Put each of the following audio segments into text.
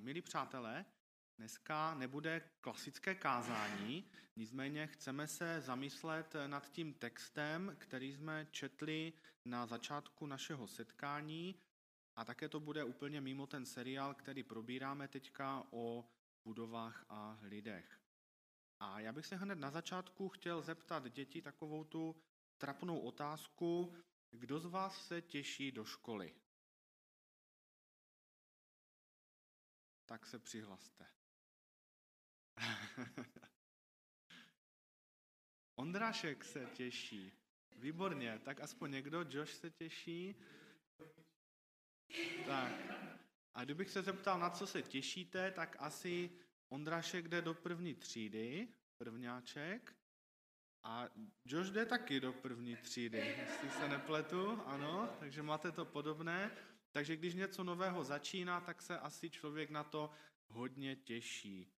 Milí přátelé, dneska nebude klasické kázání, nicméně chceme se zamyslet nad tím textem, který jsme četli na začátku našeho setkání a také to bude úplně mimo ten seriál, který probíráme teďka o budovách a lidech. A já bych se hned na začátku chtěl zeptat děti takovou tu trapnou otázku, kdo z vás se těší do školy? Tak se přihlaste. Ondrášek se těší. Výborně, tak aspoň někdo, Josh se těší. Tak. A kdybych se zeptal, na co se těšíte, tak asi Ondrášek jde do první třídy, prvňáček. A Josh jde taky do první třídy, jestli se nepletu, ano, takže máte to podobné. Takže když něco nového začíná, tak se asi člověk na to hodně těší.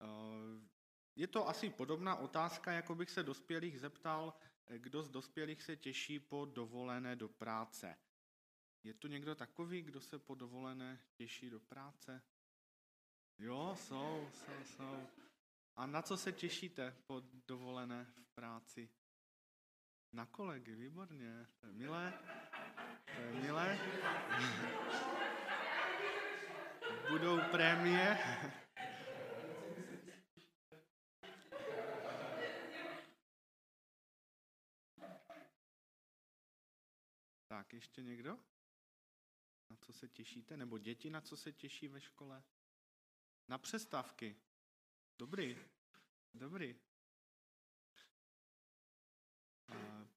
Eh, je to asi podobná otázka, jako bych se dospělých zeptal, kdo z dospělých se těší po dovolené do práce. Je tu někdo takový, kdo se po dovolené těší do práce? Jo, jsou, jsou, jsou. A na co se těšíte po dovolené v práci? Na kolegy, výborně, to je milé. To je milé. Budou prémie. Tak, ještě někdo? Na co se těšíte? Nebo děti, na co se těší ve škole? Na přestávky. Dobrý. Dobrý.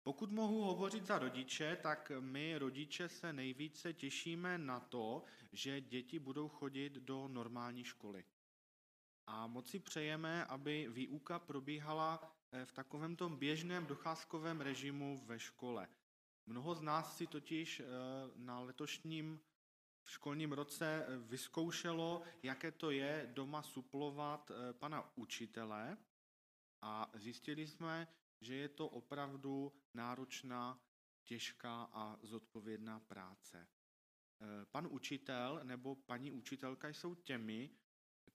Pokud mohu hovořit za rodiče, tak my rodiče se nejvíce těšíme na to, že děti budou chodit do normální školy. A moc si přejeme, aby výuka probíhala eh, v takovém tom běžném docházkovém režimu ve škole. Mnoho z nás si totiž eh, na letošním školním roce eh, vyzkoušelo, jaké to je doma suplovat pana učitele a zjistili jsme, že je to opravdu náročná, těžká a zodpovědná práce. Eh, pan učitel nebo paní učitelka jsou těmi,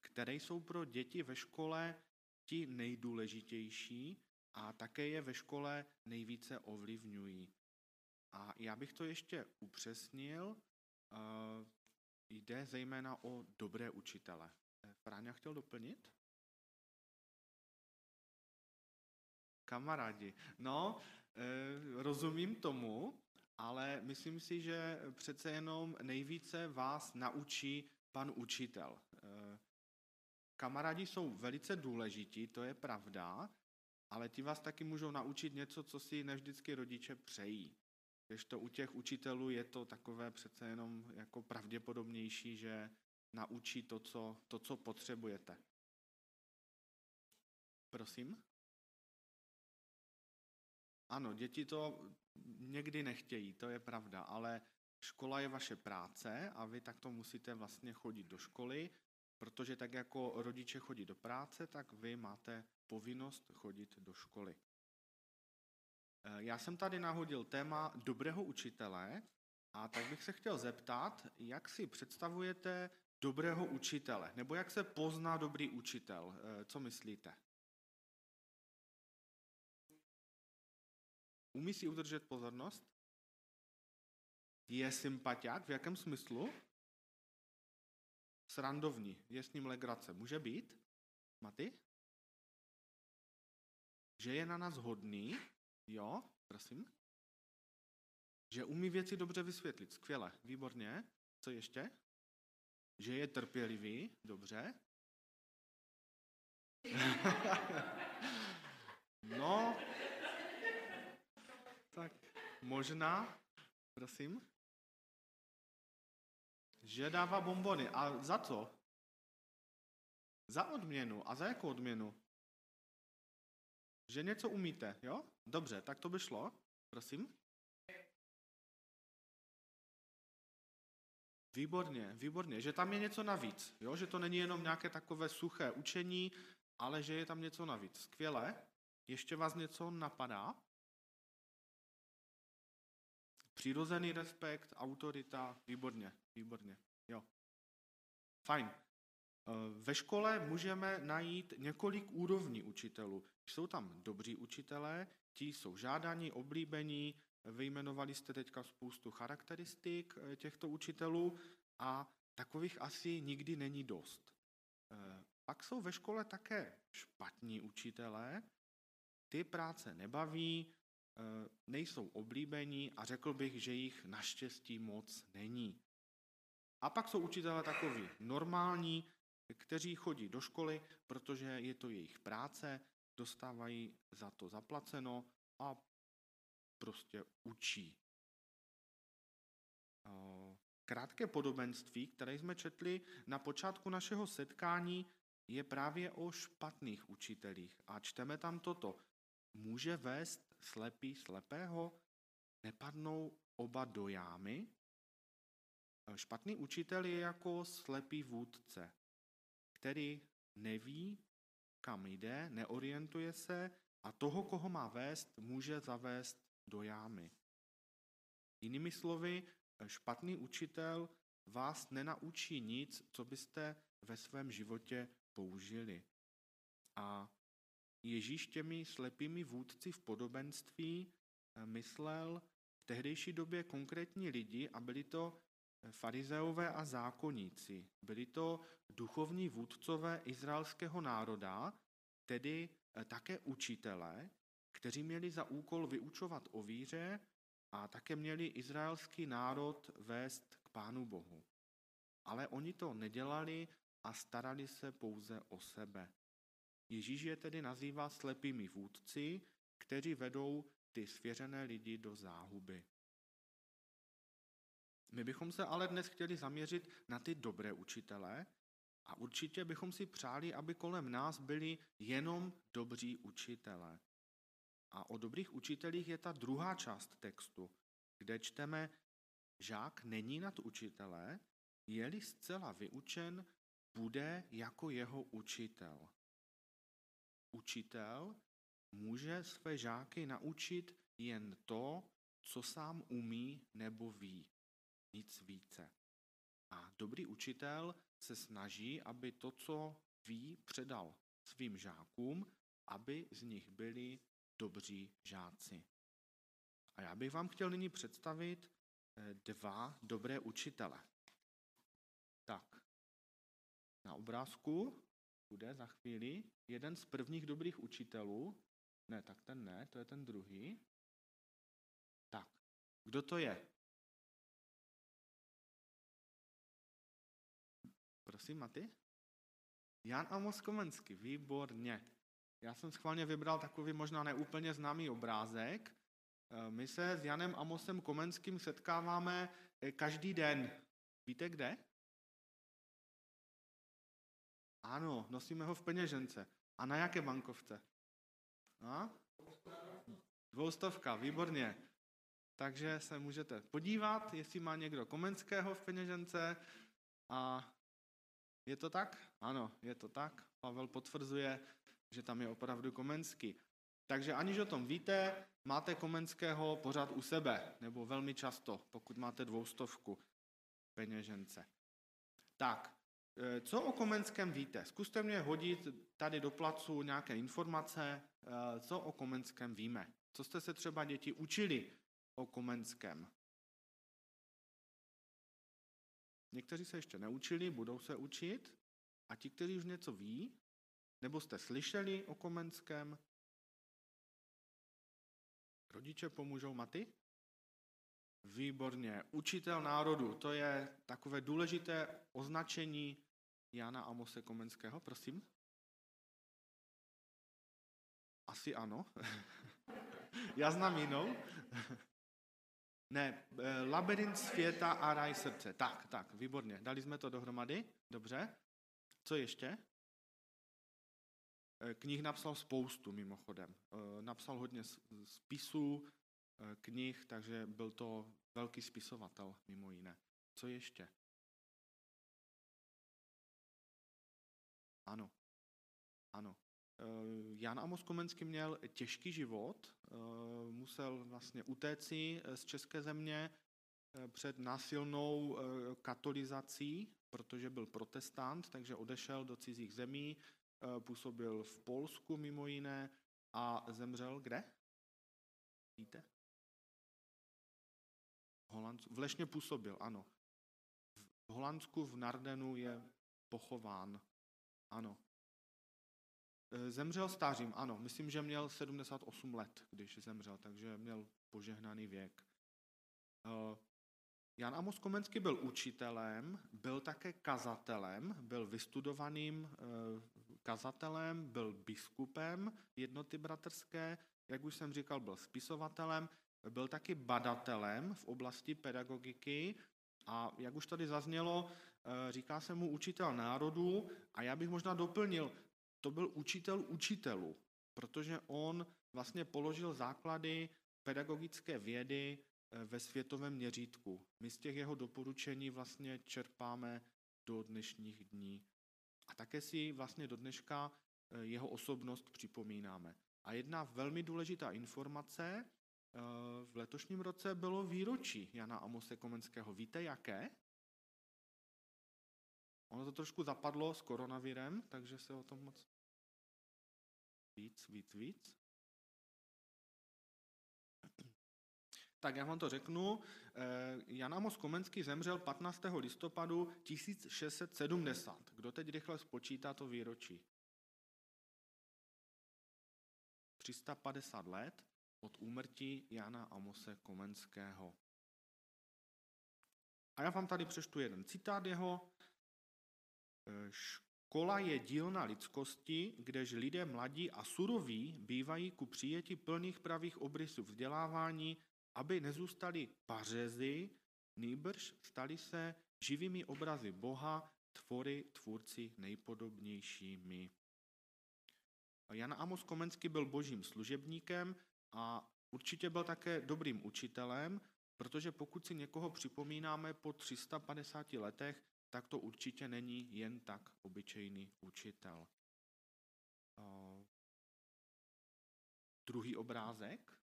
které jsou pro děti ve škole ti nejdůležitější a také je ve škole nejvíce ovlivňují. A já bych to ještě upřesnil, eh, jde zejména o dobré učitele. Fráňa chtěl doplnit? Kamarádi. No, eh, rozumím tomu, ale myslím si, že přece jenom nejvíce vás naučí pan učitel. Eh, kamarádi jsou velice důležití, to je pravda, ale ti vás taky můžou naučit něco, co si nevždycky rodiče přejí. Když to u těch učitelů je to takové přece jenom jako pravděpodobnější, že naučí to, co, to, co potřebujete. Prosím? Ano, děti to někdy nechtějí, to je pravda, ale škola je vaše práce a vy takto musíte vlastně chodit do školy, protože tak jako rodiče chodí do práce, tak vy máte povinnost chodit do školy. Eh, já jsem tady nahodil téma dobrého učitele a tak bych se chtěl zeptat, jak si představujete dobrého učitele, nebo jak se pozná dobrý učitel, eh, co myslíte? Umí si udržet pozornost? Je sympatiák? V jakém smyslu? Srandovní. Je s ním legrace. Může být? Maty? Že je na nás hodný? Jo, prosím. Že umí věci dobře vysvětlit. Skvěle, výborně. Co ještě? Že je trpělivý. Dobře. no, tak možná, prosím, že dává bombony. A za co? Za odměnu. A za jakou odměnu? Že něco umíte, jo? Dobře, tak to by šlo. Prosím. Výborně, výborně. Že tam je něco navíc, jo? Že to není jenom nějaké takové suché učení, ale že je tam něco navíc. Skvěle. Ještě vás něco napadá? Přirozený respekt, autorita, výborně, výborně, jo. fajn. Eh, ve škole můžeme najít několik úrovní učitelů. Jsou tam dobří učitelé, ti jsou žádaní, oblíbení, vyjmenovali jste teďka spoustu charakteristik eh, těchto učitelů a takových asi nikdy není dost. Eh, pak jsou ve škole také špatní učitelé, ty práce nebaví, nejsou oblíbení a řekl bych, že jich naštěstí moc není. A pak jsou učitelé takový normální, kteří chodí do školy, protože je to jejich práce, dostávají za to zaplaceno a prostě učí. Krátké podobenství, které jsme četli na počátku našeho setkání, je právě o špatných učitelích. A čteme tam toto. Může vést slepý slepého? Nepadnou oba do jámy? Špatný učitel je jako slepý vůdce který neví, kam jde, neorientuje se a toho, koho má vést, může zavést do jámy. Jinými slovy, špatný učitel vás nenaučí nic, co byste ve svém životě použili. A Ježíš těmi slepými vůdci v podobenství eh, myslel v tehdejší době konkrétní lidi a byli to farizeové a zákonníci. Byli to duchovní vůdcové izraelského národa, tedy eh, také učitelé, kteří měli za úkol vyučovat o víře a také měli izraelský národ vést k Pánu Bohu. Ale oni to nedělali a starali se pouze o sebe. Ježíš je tedy nazývá slepými vůdci, kteří vedou ty svěřené lidi do záhuby. My bychom se ale dnes chtěli zaměřit na ty dobré učitele a určitě bychom si přáli, aby kolem nás byli jenom dobří učitelé. A o dobrých učitelích je ta druhá část textu, kde čteme, žák není nad učitele, je-li zcela vyučen, bude jako jeho učitel. Učitel může své žáky naučit jen to, co sám umí nebo ví nic více. A dobrý učitel se snaží, aby to, co ví, předal svým žákům, aby z nich byli dobří žáci. A já bych vám chtěl nyní představit eh, dva dobré učitele. Tak, na obrázku bude za chvíli jeden z prvních dobrých učitelů. Ne, tak ten ne, to je ten druhý. Tak, kdo to je? Prosím, Maty? Jan Amos Komenský, výborně. Já jsem schválně vybral takový možná neúplně známý obrázek. Eh, my se s Janem Amosem Komenským setkáváme eh, každý den. Víte kde? Ano, nosíme ho v peněžence. A na jaké bankovce? A? Dvoustovka, výborně. Takže se můžete podívat, jestli má někdo Komenského v peněžence a je to tak? Ano, je to tak. Pavel potvrzuje, že tam je opravdu Komenský. Takže aniž o tom víte, máte Komenského pořád u sebe, nebo velmi často, pokud máte dvoustovku peněžence. Tak, co o Komenském víte? Zkuste mě hodit tady do placu nějaké informace, e, co o Komenském víme. Co jste se třeba děti učili o Komenském? Někteří se ještě neučili, budou se učit. A ti, kteří už něco ví, nebo jste slyšeli o Komenském, rodiče pomůžou Maty? Výborně. Učitel národu, to je takové důležité označení Jana Amose Komenského, prosím. Asi ano. Já znám jinou. Ne, eh, labirint světa a raj srdce. Tak, tak, výborně. Dali jsme to dohromady, dobře. Co ještě? Eh, knih napsal spoustu, mimochodem. Eh, napsal hodně spisů, knih, takže byl to velký spisovatel, mimo jiné. Co ještě? Ano. Ano. Jan Amos Komenský měl těžký život, musel vlastně utéci z české země, eh, před násilnou eh, katolizací, protože byl protestant, takže odešel do cizích zemí, eh, působil v Polsku mimo jiné a zemřel kde? Víte? Holandsku, v Lešně působil, ano. V Holandsku v Nardenu je pochován. Ano. Zemřel stářím, ano. Myslím, že měl 78 let, když zemřel, takže měl požehnaný věk. Jan Amos Komenský byl učitelem, byl také kazatelem, byl vystudovaným eh, kazatelem, byl biskupem jednoty bratrské, jak už jsem říkal, byl spisovatelem, byl taky badatelem v oblasti pedagogiky a jak už tady zaznělo, eh, říká se mu učitel národů a já bych možná doplnil, to byl učitel učitelů, protože on vlastně položil základy pedagogické vědy Eh, ve světovém měřítku. My z těch jeho doporučení vlastně čerpáme do dnešních dní. A také si vlastně do dneška eh, jeho osobnost připomínáme. A jedna velmi důležitá informace v letošním roce bylo výročí Jana Amose Komenského. Víte jaké? Ono to trošku zapadlo s koronavirem, takže se o tom moc víc, víc, víc. Tak já vám to řeknu. Eh, Jan Amos Komenský zemřel 15. listopadu 1670. Kdo teď rychle spočítá to výročí? 350 let od úmrtí Jana Amose Komenského. A já vám tady přeštu jeden citát jeho. Eh, Škola je dílna lidskosti, kdež lidé mladí a suroví bývají ku přijetí plných pravých obrysů vzdělávání aby nezůstali pařezy, nýbrž stali se živými obrazy Boha, tvory, tvůrci nejpodobnějšími. Jan Amos Komenský byl božím služebníkem a určitě byl také dobrým učitelem, protože pokud si někoho připomínáme po 350 letech, tak to určitě není jen tak obyčejný učitel. Druhý obrázek.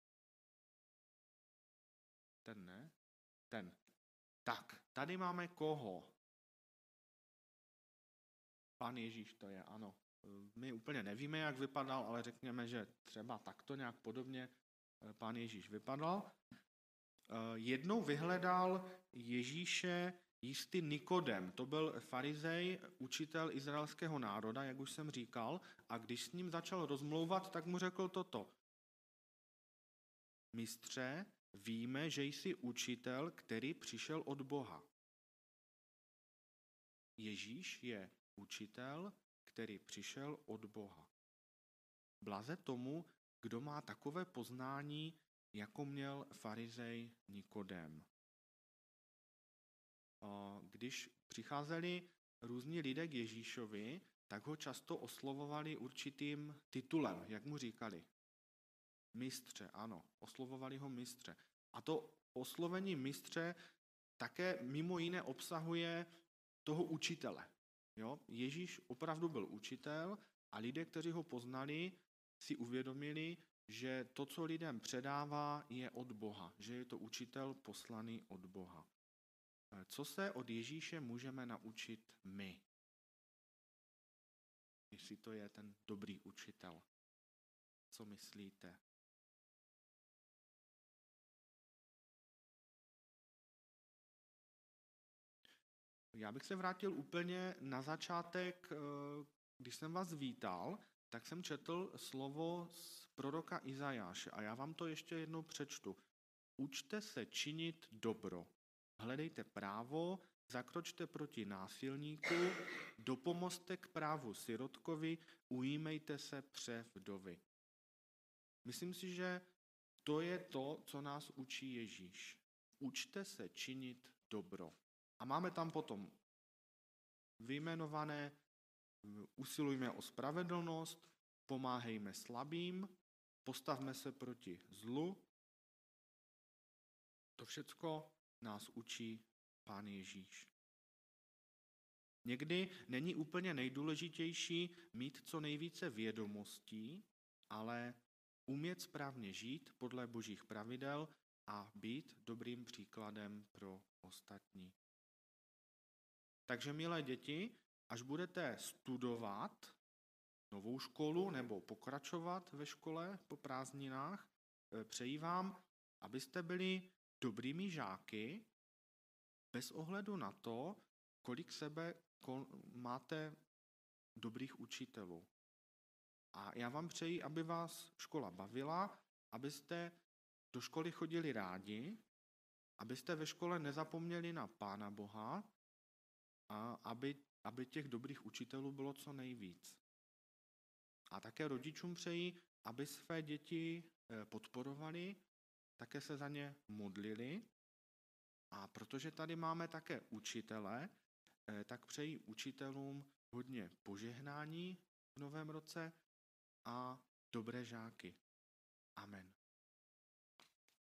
Ten ne? Ten. Tak, tady máme koho? Pan Ježíš to je, ano. My úplně nevíme, jak vypadal, ale řekněme, že třeba takto nějak podobně eh, pán Ježíš vypadal. Eh, jednou vyhledal Ježíše jistý Nikodem. To byl farizej, učitel izraelského národa, jak už jsem říkal, a když s ním začal rozmlouvat, tak mu řekl toto. Mistře, Víme, že jsi učitel, který přišel od Boha. Ježíš je učitel, který přišel od Boha. Blaze tomu, kdo má takové poznání, jako měl farizej Nikodem. Když přicházeli různí lidé k Ježíšovi, tak ho často oslovovali určitým titulem, jak mu říkali. Mistře, ano, oslovovali ho mistře. A to oslovení mistře také mimo jiné obsahuje toho učitele. Jo? Ježíš opravdu byl učitel a lidé, kteří ho poznali, si uvědomili, že to, co lidem předává, je od Boha, že je to učitel poslaný od Boha. Co se od Ježíše můžeme naučit my? Jestli to je ten dobrý učitel. Co myslíte? Já bych se vrátil úplně na začátek, eh, když jsem vás vítal, tak jsem četl slovo z proroka Izajáše a já vám to ještě jednou přečtu. Učte se činit dobro, hledejte právo, zakročte proti násilníku, dopomozte k právu sirotkovi, ujímejte se pře vdovy. Myslím si, že to je to, co nás učí Ježíš. Učte se činit dobro. A máme tam potom vyjmenované, usilujme o spravedlnost, pomáhejme slabým, postavme se proti zlu. To všecko nás učí Pán Ježíš. Někdy není úplně nejdůležitější mít co nejvíce vědomostí, ale umět správně žít podle božích pravidel a být dobrým příkladem pro ostatní. Takže, milé děti, až budete studovat novou školu nebo pokračovat ve škole po prázdninách, eh, přeji vám, abyste byli dobrými žáky bez ohledu na to, kolik sebe máte dobrých učitelů. A já vám přeji, aby vás škola bavila, abyste do školy chodili rádi, abyste ve škole nezapomněli na Pána Boha a aby, aby těch dobrých učitelů bylo co nejvíc. A také rodičům přeji, aby své děti eh, podporovali, také se za ně modlili. A protože tady máme také učitele, eh, tak přeji učitelům hodně požehnání v novém roce a dobré žáky. Amen.